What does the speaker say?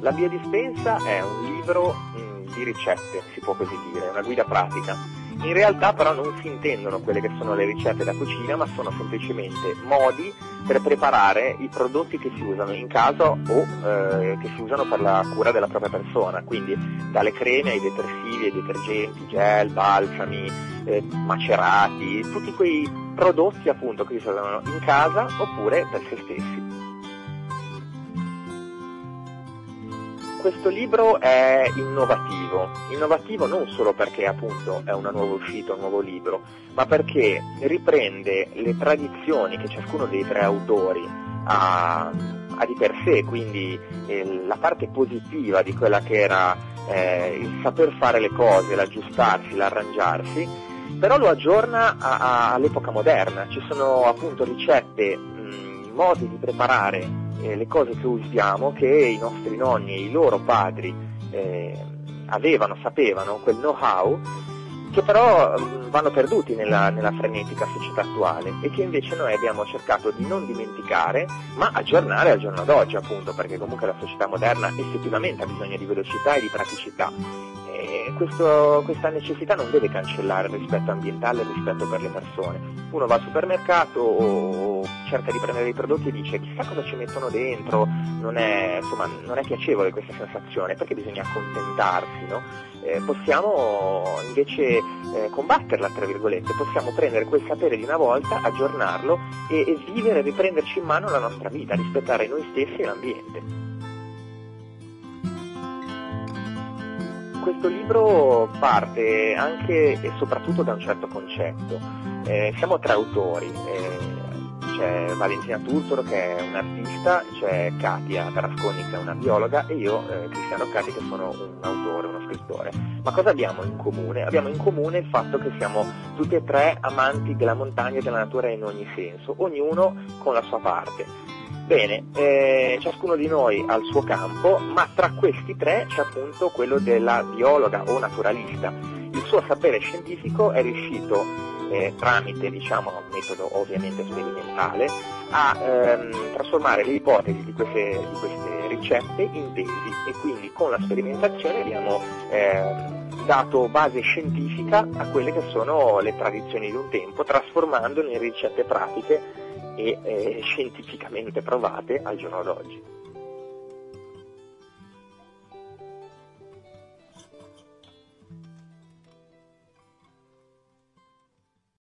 La biodispensa è un libro mh, di ricette, si può così dire, una guida pratica. In realtà però non si intendono quelle che sono le ricette da cucina, ma sono semplicemente modi per preparare i prodotti che si usano in casa o eh, che si usano per la cura della propria persona, quindi dalle creme ai detersivi, ai detergenti, gel, balsami, eh, macerati, tutti quei prodotti appunto che si usano in casa oppure per se stessi. Questo libro è innovativo, innovativo non solo perché appunto è una nuova uscita, un nuovo libro, ma perché riprende le tradizioni che ciascuno dei tre autori ha, ha di per sé, quindi eh, la parte positiva di quella che era eh, il saper fare le cose, l'aggiustarsi, l'arrangiarsi, però lo aggiorna a, a, all'epoca moderna, ci sono appunto ricette, mh, modi di preparare eh, le cose che usiamo, che i nostri nonni e i loro padri eh, avevano, sapevano, quel know-how, che però mh, vanno perduti nella, nella, frenetica società attuale e che invece noi abbiamo cercato di non dimenticare, ma aggiornare al giorno d'oggi appunto, perché comunque la società moderna effettivamente ha bisogno di velocità e di praticità questo, questa necessità non deve cancellare il rispetto ambientale e il rispetto per le persone. Uno va al supermercato o cerca di prendere dei prodotti e dice chissà cosa ci mettono dentro, non è, insomma, non è piacevole questa sensazione, perché bisogna accontentarsi, no? eh, possiamo invece eh, combatterla, tra virgolette, possiamo prendere quel sapere di una volta, aggiornarlo e, e vivere, riprenderci in mano la nostra vita, rispettare noi stessi e l'ambiente. questo libro parte anche e soprattutto da un certo concetto. Eh, siamo tre autori, eh, c'è Valentina Turtoro che è un artista, c'è Katia Tarasconi che è una biologa e io, eh, Cristiano Cati, che sono un autore, uno scrittore. Ma cosa abbiamo in comune? Abbiamo in comune il fatto che siamo tutti e tre amanti della montagna e della natura in ogni senso, ognuno con la sua parte. Bene, eh, ciascuno di noi ha il suo campo, ma tra questi tre c'è appunto quello della biologa o naturalista. Il suo sapere scientifico è riuscito, eh, tramite diciamo, un metodo ovviamente sperimentale, a ehm, trasformare le ipotesi di queste, di queste, ricette in tesi e quindi con la sperimentazione abbiamo ehm, dato base scientifica a quelle che sono le tradizioni di un tempo, trasformandole in ricette pratiche e eh, scientificamente provate al giorno d'oggi.